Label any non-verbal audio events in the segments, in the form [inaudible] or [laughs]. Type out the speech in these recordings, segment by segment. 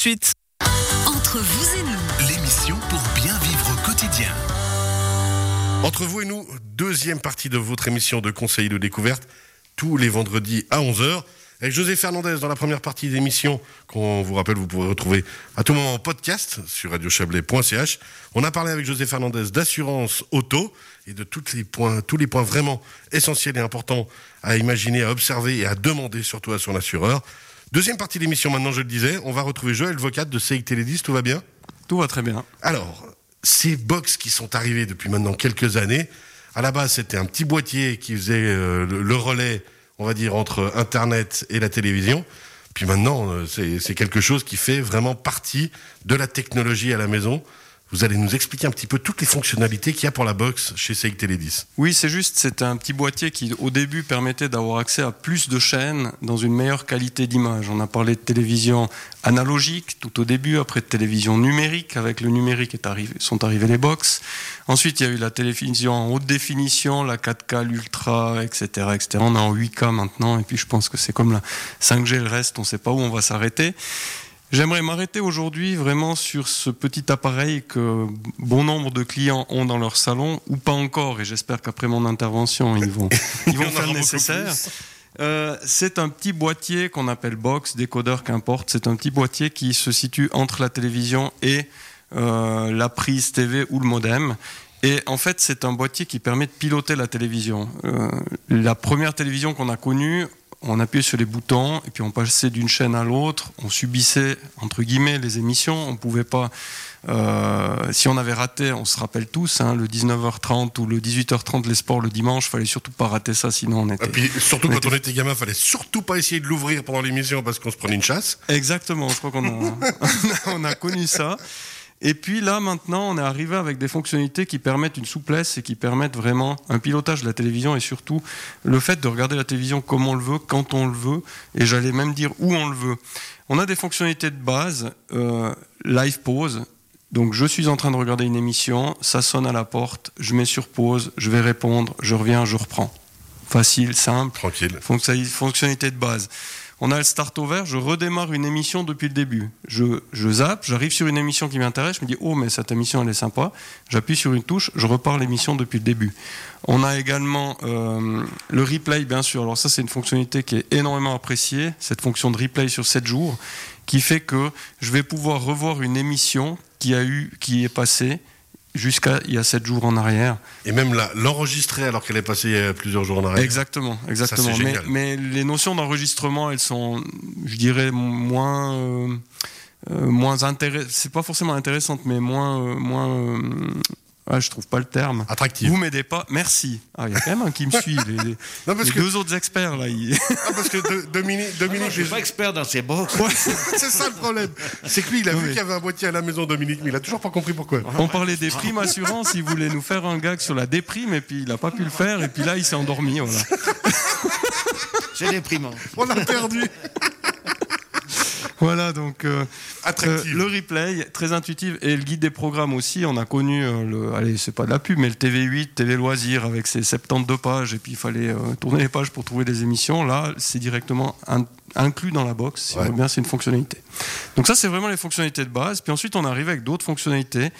Suite. Entre vous et nous, L'émission pour bien vivre au quotidien. Entre vous et nous, deuxième partie de votre émission de conseils de découverte, tous les vendredis à 11h. Avec José Fernandez dans la première partie d'émission, qu'on vous rappelle, vous pourrez retrouver à tout moment en podcast sur radiochablais.ch. On a parlé avec José Fernandez d'assurance auto et de tous les points, tous les points vraiment essentiels et importants à imaginer, à observer et à demander surtout à son assureur. Deuxième partie de l'émission maintenant, je le disais, on va retrouver Joël Vocat de CIC Télédis, tout va bien? Tout va très bien. alors, ces box qui sont arrivés depuis maintenant quelques années, à la base, c'était un petit boîtier qui faisait euh, le, le relais, on va dire, entre Internet et la télévision. Puis maintenant, euh, c'est quelque chose qui fait vraiment partie de la technologie à la maison. Vous allez nous expliquer un petit peu toutes les fonctionnalités qu'il y a pour la box chez Seik Télédis. Oui, c'est juste, c'était un petit boîtier qui, au début, permettait d'avoir accès à plus de chaînes dans une meilleure qualité d'image. On a parlé de télévision analogique tout au début, après de télévision numérique. Avec le numérique est arrivé, sont arrivées les box. Ensuite, il y a eu la télévision en haute définition, la 4K, l'ultra, etc., etc. On est en 8K maintenant, et puis je pense que c'est comme la 5G, le reste, on ne sait pas où on va s'arrêter. J'aimerais m'arrêter aujourd'hui vraiment sur ce petit appareil que bon nombre de clients ont dans leur salon, ou pas encore, et j'espère qu'après mon intervention, ils vont, [laughs] ils vont faire le nécessaire. Euh, c'est un petit boîtier qu'on appelle box, décodeur, qu'importe. C'est un petit boîtier qui se situe entre la télévision et euh, la prise TV ou le modem. Et en fait, c'est un boîtier qui permet de piloter la télévision. Euh, la première télévision qu'on a connue, on appuyait sur les boutons et puis on passait d'une chaîne à l'autre. On subissait entre guillemets les émissions. On pouvait pas. euh, si on avait raté, on se rappelle tous, hein, le 19h30 ou le 18h30 les sports le dimanche, fallait surtout pas rater ça, sinon on était. Et puis surtout on quand était- on était gamin, fallait surtout pas essayer de l'ouvrir pendant l'émission parce qu'on se prenait une chasse. Exactement, je crois qu'on a, [laughs] on a connu ça. Et puis là, maintenant, on est arrivé avec des fonctionnalités qui permettent une souplesse et qui permettent vraiment un pilotage de la télévision et surtout le fait de regarder la télévision comme on le veut, quand on le veut, et j'allais même dire où on le veut. On a des fonctionnalités de base, euh, live pause. Donc je suis en train de regarder une émission, ça sonne à la porte, je mets sur pause, je vais répondre, je reviens, je reprends. Facile, simple. Tranquille. Fonctionnali- Fonctionnalité de base. On a le start over, je redémarre une émission depuis le début. Je, zappe, j'arrive sur une émission qui m'intéresse, je me dis oh mais cette émission elle est sympa. J'appuie sur une touche, je repars l'émission depuis le début. On a également euh, le replay bien sûr. Alors ça c'est une fonctionnalité qui est énormément appréciée, cette fonction de replay sur 7 jours, qui fait que je vais pouvoir revoir une émission qui a eu, qui est passée jusqu'à il y a 7 jours en arrière. Et même là, l'enregistrer alors qu'elle est passée il y a plusieurs jours en arrière. Exactement, exactement. mais, les notions d'enregistrement, elles sont, je dirais, moins, euh, euh, moins intéressantes. C'est pas forcément intéressantes, mais moins, euh, moins. Ah, je trouve pas le terme. Attractive. Vous m'aidez pas. Merci. Ah, il y a quand même un qui me suit. Les, les- [laughs] Non, parce les que- deux autres experts là. ils- Ah, parce que de- Dominique, [laughs] Dominique Je suis pas expert dans ces box. [laughs] c'est ça le problème. C'est que lui, il a Non, vu mais- qu'il y avait un boîtier à la maison, Dominique, mais il a toujours pas compris pourquoi. On parlait des primes assurances. Il voulait nous faire un gag sur la déprime et puis il a pas pu le faire et puis là il s'est endormi. Voilà. C'est déprimant. On l'a perdu. Voilà donc. euh. Euh, le replay, très intuitif, et le guide des programmes aussi. On a connu, euh, le, allez, c'est pas de la pub, mais le TV8, TV Loisirs, avec ses 72 pages, et puis il fallait euh, tourner les pages pour trouver des émissions. Là, c'est directement in- inclus dans la box. Si on Ouais. veut bien, c'est une fonctionnalité. Donc ça, c'est vraiment les fonctionnalités de base. Puis ensuite, on arrive avec d'autres fonctionnalités,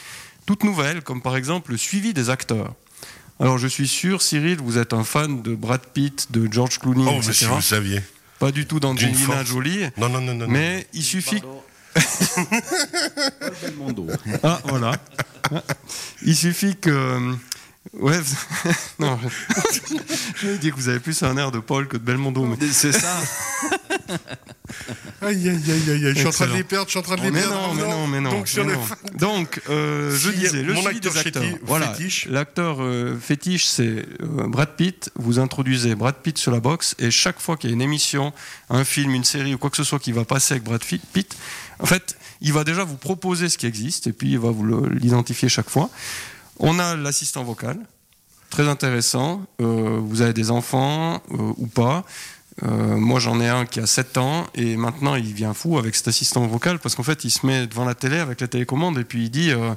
toutes nouvelles, comme par exemple le suivi des acteurs. Alors, je suis sûr, Cyril, vous êtes un fan de Brad Pitt, de George Clooney, Oh, mais si etc. vous saviez. Pas du tout D'une d'Angelina. Jolie, Non, non, non, non. non. mais il suffit [laughs] Ah, voilà. Il suffit que. Ouais, [laughs] non, [laughs] je vais dire que vous avez plus un air de Paul que de Belmondo. Mais... C'est ça. [laughs] Aïe, aïe, aïe, aïe, aïe. Je suis en train de les perdre, je suis en train de les Mais perdre. non, mais non, mais non. Donc, mais non. Donc, euh, je disais, le mon suivi acteur des acteurs. chéti- Voilà, fétiche. l'acteur euh, fétiche, c'est euh, Brad Pitt. Vous introduisez Brad Pitt sur la box et chaque fois qu'il y a une émission, un film, une série ou quoi que ce soit qui va passer avec Brad Pitt, Pitt, en fait, il va déjà vous proposer ce qui existe et puis il va vous le- l'identifier chaque fois. On a l'assistant vocal, très intéressant. Euh, vous avez des enfants euh, ou pas. Euh, moi, j'en ai un qui a 7 ans et maintenant il vient fou avec cet assistant vocal parce qu'en fait, il se met devant la télé avec la télécommande et puis il dit euh,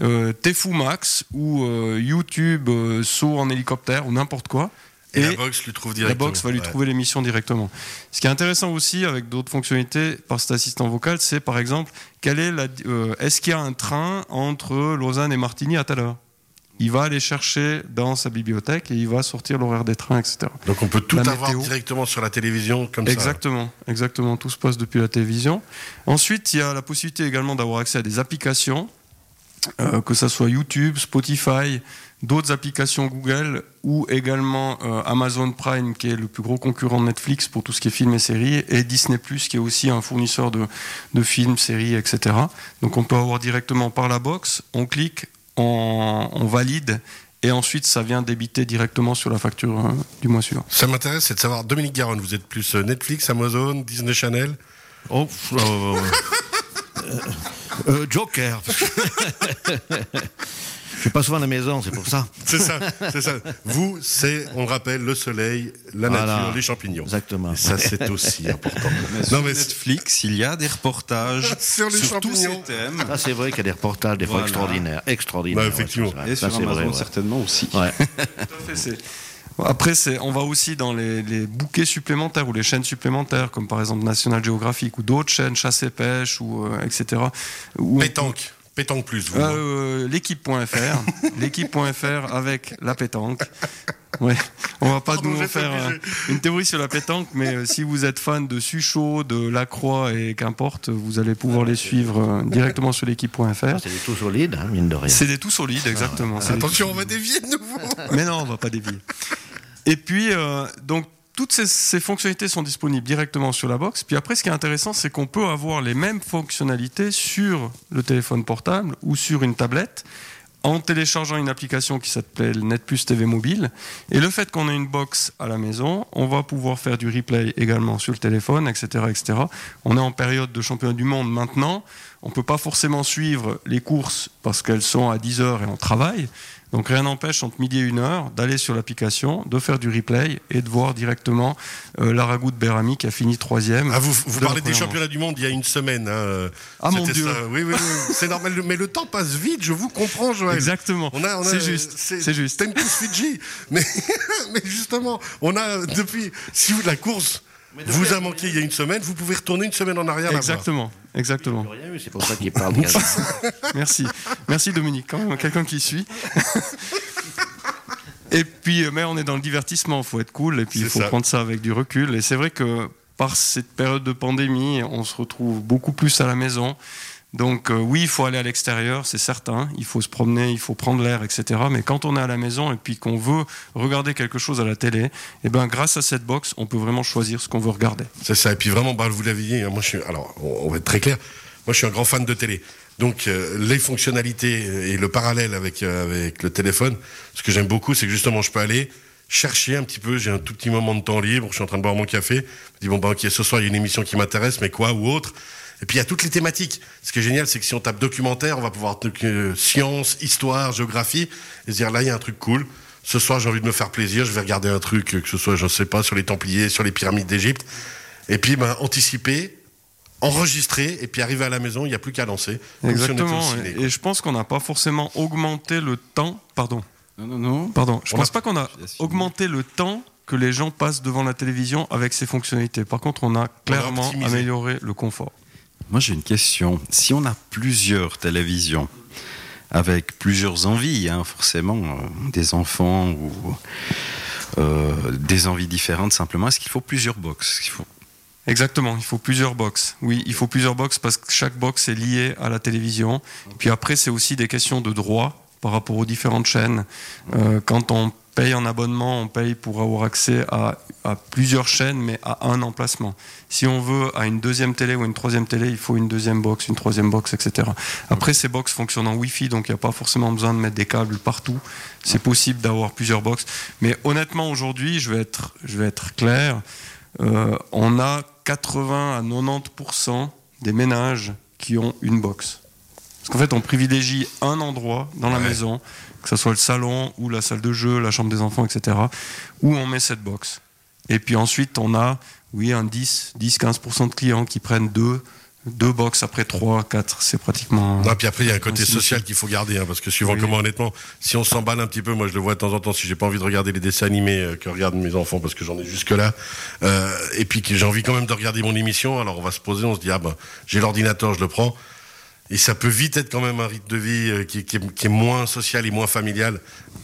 euh, T'es fou, Max ou euh, YouTube, euh, saut en hélicoptère ou n'importe quoi. Et, la box lui trouve La directement. box va lui Ouais. trouver l'émission directement. Ce qui est intéressant aussi avec d'autres fonctionnalités par cet assistant vocal, c'est par exemple, quelle est la, euh, est-ce qu'il y a un train entre Lausanne et Martigny à telle heure? Il va aller chercher dans sa bibliothèque et il va sortir l'horaire des trains, etc. Donc on peut tout La avoir météo. directement sur la télévision comme ça. Exactement, exactement. Tout se passe depuis la télévision. Ensuite, il y a la possibilité également d'avoir accès à des applications, euh, que ce soit YouTube, Spotify, d'autres applications Google ou également euh, Amazon Prime, qui est le plus gros concurrent de Netflix pour tout ce qui est films et séries, et Disney qui est aussi un fournisseur de, de films, séries, etc. Donc on peut avoir directement par la box, on clique, on, on valide. Et ensuite, ça vient débiter directement sur la facture euh, du mois suivant. Ça m'intéresse, c'est de savoir, Dominique Garonne, vous êtes plus euh, Netflix, Amazon, Disney Channel? Oh, pff, euh, [laughs] euh, euh, Joker. [laughs] Je suis pas souvent à la maison, c'est pour ça. [laughs] C'est ça, c'est ça. Vous, c'est, on le rappelle, le soleil, la Voilà. nature, les champignons. Exactement. Et ça, c'est aussi important. [laughs] Sur Non, mais c'est- Netflix, il y a des reportages [laughs] Sur les tous champignons. ces thèmes. Ça, c'est vrai qu'il y a des reportages des fois Voilà. extraordinaires. Extraordinaires. Ouais, effectivement. vrai. Et Ça, sur c'est Amazon vrai, ouais. certainement aussi. Ouais. Tout à fait, c'est- Bon, Après, on va aussi dans les, les bouquets supplémentaires ou les chaînes supplémentaires, comme par exemple National Geographic ou d'autres chaînes, chasse et pêche, ou, euh, etc. Où on- Pétanque. Pétanque plus, vous. hein. Euh, l'équipe.fr, l'équipe.fr [laughs] avec la pétanque. Ouais. On va pas Pardon, nous faire euh, une théorie sur la pétanque, mais euh, si vous êtes fan de Suchot, de Lacroix et qu'importe, vous allez pouvoir les suivre euh, directement sur l'équipe.fr. C'est des tout solides, hein, mine de rien. C'est des tout solides, exactement. Tout Attention, on va dévier de nouveau. mais non, on va pas dévier. Et puis, euh, donc, toutes ces, fonctionnalités sont disponibles directement sur la box. Puis après, ce qui est intéressant, c'est qu'on peut avoir les mêmes fonctionnalités sur le téléphone portable ou sur une tablette en téléchargeant une application qui s'appelle NetPlus TV Mobile. Et le fait qu'on ait une box à la maison, on va pouvoir faire du replay également sur le téléphone, etc. etc. On est en période de championnat du monde maintenant. On ne peut pas forcément suivre les courses parce qu'elles sont à 10 heures et on travaille. Donc rien n'empêche entre midi et une heure d'aller sur l'application, de faire du replay et de voir directement euh, l'Aragout de Berami qui a fini troisième. Ah, vous vous de parlez des championnats du monde il y a une semaine. hein. Ah, mon Dieu. ça. Oui, oui, oui. [laughs] C'est normal. Mais le temps passe vite, je vous comprends, Joël. Exactement. On a, on a- C'est juste. C'est juste. Tempus Fidji. [laughs] Mais, mais justement, on a depuis. Si vous, la course vous a manqué il y a une semaine, vous pouvez retourner une semaine en arrière. Exactement. Exactement. C'est pour ça qu'il parle. [laughs] Merci. Merci Dominique, quand même, quelqu'un qui suit. et puis, euh, mais on est dans le divertissement, il faut être cool, et puis il faut ça. prendre ça avec du recul. Et c'est vrai que par cette période de pandémie, on se retrouve beaucoup plus à la maison. Donc euh, oui, il faut aller à l'extérieur, c'est certain. Il faut se promener, il faut prendre l'air, etc. Mais quand on est à la maison et puis qu'on veut regarder quelque chose à la télé, eh ben grâce à cette box, on peut vraiment choisir ce qu'on veut regarder. C'est ça. Et puis vraiment, bah, vous l'avez dit, hein, moi. Alors, on on va être très clair. Moi, je suis un grand fan de télé. Donc, euh, les fonctionnalités et le parallèle avec, euh, avec le téléphone, ce que j'aime beaucoup, c'est que justement, je peux aller chercher un petit peu. J'ai un tout petit moment de temps libre. Je suis en train de boire mon café. Je me dis, bon, bah, ok, ce soir, il y a une émission qui m'intéresse, mais quoi ou autre. Et puis, il y a toutes les thématiques. Ce qui est génial, c'est que si on tape documentaire, on va pouvoir euh, science, histoire, géographie, et se dire, là, il y a un truc cool. Ce soir, j'ai envie de me faire plaisir. Je vais regarder un truc, euh, que ce soit, je ne sais pas, sur les Templiers, sur les pyramides d'Égypte. Et puis, ben, anticiper, enregistrer, et puis arriver à la maison, il n'y a plus qu'à lancer. Comme si on était au Exactement. ciné, et, je pense qu'on n'a pas forcément augmenté le temps. Pardon. Non, non, non. Pardon. Je On pense a- pas qu'on a augmenté le temps que les gens passent devant la télévision avec ces fonctionnalités. Par contre, on a clairement amélioré le confort. Moi, j'ai une question. Si on a plusieurs télévisions, avec plusieurs envies, hein, forcément, euh, des enfants ou euh, des envies différentes, simplement, est-ce qu'il faut plusieurs box? Il faut... Exactement, il faut plusieurs box. Oui, il faut plusieurs box parce que chaque box est lié à la télévision. Puis après, c'est aussi des questions de droit par rapport aux différentes chaînes. Euh, quand on paye en abonnement, on paye pour avoir accès à, à plusieurs chaînes, mais à un emplacement. Si on veut à une deuxième télé ou une troisième télé, il faut une deuxième box, une troisième box, etc. Après, ces box fonctionnent en Wi-Fi, donc il n'y a pas forcément besoin de mettre des câbles partout. C'est possible d'avoir plusieurs box. Mais honnêtement, aujourd'hui, je vais être, je vais être clair. Euh, on a 80 à 90% des ménages qui ont une box. Parce qu'en fait, on privilégie un endroit dans la Ouais. maison, que ce soit le salon ou la salle de jeu, la chambre des enfants, etc., où on met cette box. Et puis ensuite, on a, oui, un 10, 10, 15% de clients qui prennent deux, deux box après trois, quatre, c'est pratiquement. Non, puis après, il y a un côté social qu'il faut garder, hein, parce que suivant Oui. comment, honnêtement, si on s'emballe un petit peu, moi je le vois de temps en temps, si j'ai pas envie de regarder les dessins animés euh, que regardent mes enfants, parce que j'en ai jusque-là, euh, et puis que j'ai envie quand même de regarder mon émission, alors on va se poser, on se dit, ah ben, j'ai l'ordinateur, je le prends. Et ça peut vite être quand même un rythme de vie euh, qui, est, moins social et moins familial.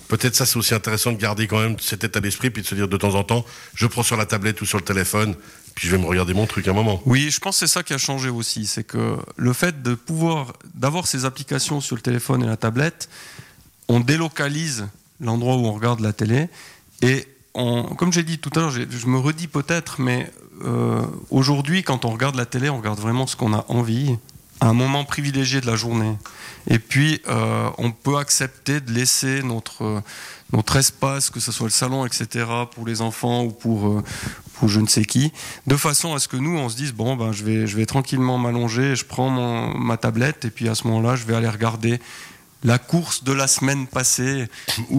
Peut-être ça, c'est aussi intéressant de garder quand même cet état d'esprit, puis de se dire de temps en temps, je prends sur la tablette ou sur le téléphone, puis je vais me regarder mon truc un moment. Oui, je pense que c'est ça qui a changé aussi, c'est que le fait de pouvoir d'avoir ces applications sur le téléphone et la tablette, on délocalise l'endroit où on regarde la télé et comme j'ai dit tout à l'heure, je me redis peut-être, mais euh, aujourd'hui, quand on regarde la télé, on regarde vraiment ce qu'on a envie, un moment privilégié de la journée. Et puis, euh, on peut accepter de laisser notre, notre espace, que ce soit le salon, etc., pour les enfants ou pour, euh, pour je ne sais qui, de façon à ce que nous, on se dise, bon, ben, je, vais, je vais tranquillement m'allonger, je prends mon, ma tablette, et puis à ce moment-là, je vais aller regarder la course de la semaine passée.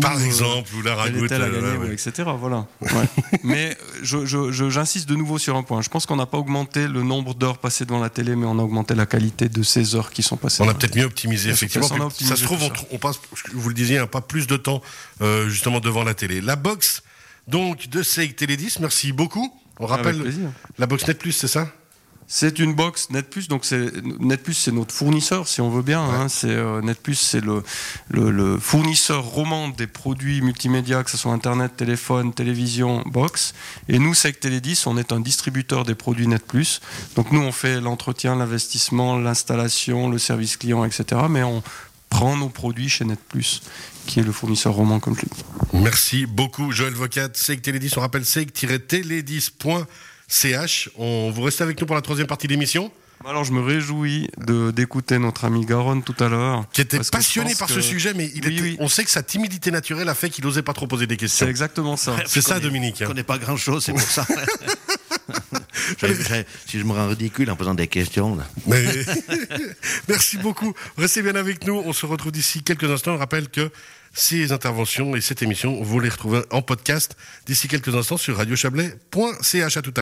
Par euh, exemple, ou la à euh, gagner, ouais, ouais, ouais. etc. Voilà. Ouais. [laughs] mais j'insiste de nouveau sur un point. Je pense qu'on n'a pas augmenté le nombre d'heures passées devant la télé, mais on a augmenté la qualité de ces heures qui sont passées. On a peut-être mieux optimisé, effectivement. optimisé ça se trouve, on, passe, vous le disiez, hein, pas plus de temps euh, justement devant la télé. La box, donc, de Seik Télédis, merci beaucoup. On rappelle la box Net Plus, c'est ça? C'est une box NetPlus, donc c'est NetPlus, c'est notre fournisseur, si on veut bien. hein. c'est euh, NetPlus, c'est le, le, le fournisseur roman des produits multimédia, que ce soit Internet, téléphone, télévision, box. Et nous, Sec Télédis, on est un distributeur des produits NetPlus. Donc nous, on fait l'entretien, l'investissement, l'installation, le service client, etc. Mais on prend nos produits chez NetPlus, qui est le fournisseur roman, comme. Merci beaucoup, Joël Vocat. Télédis, on rappelle seik-télédis.ch. On vous restez avec nous pour la troisième partie de l'émission, Alors, je me réjouis de- d'écouter notre ami Garonne tout à l'heure. qui était passionné par que- ce sujet, mais il Oui, était- oui. on sait que sa timidité naturelle a fait qu'il n'osait pas trop poser des C'est questions. exactement ça. C'est ça, Dominique. Je hein. connais pas grand chose, c'est pour ça. [laughs] Si je me rends ridicule en posant des questions, là. Mais... [laughs] Merci beaucoup. Restez bien avec nous. On se retrouve d'ici quelques instants. Je rappelle que ces interventions et cette émission, vous les retrouvez en podcast d'ici quelques instants sur radiochablais.ch. À tout à l'heure.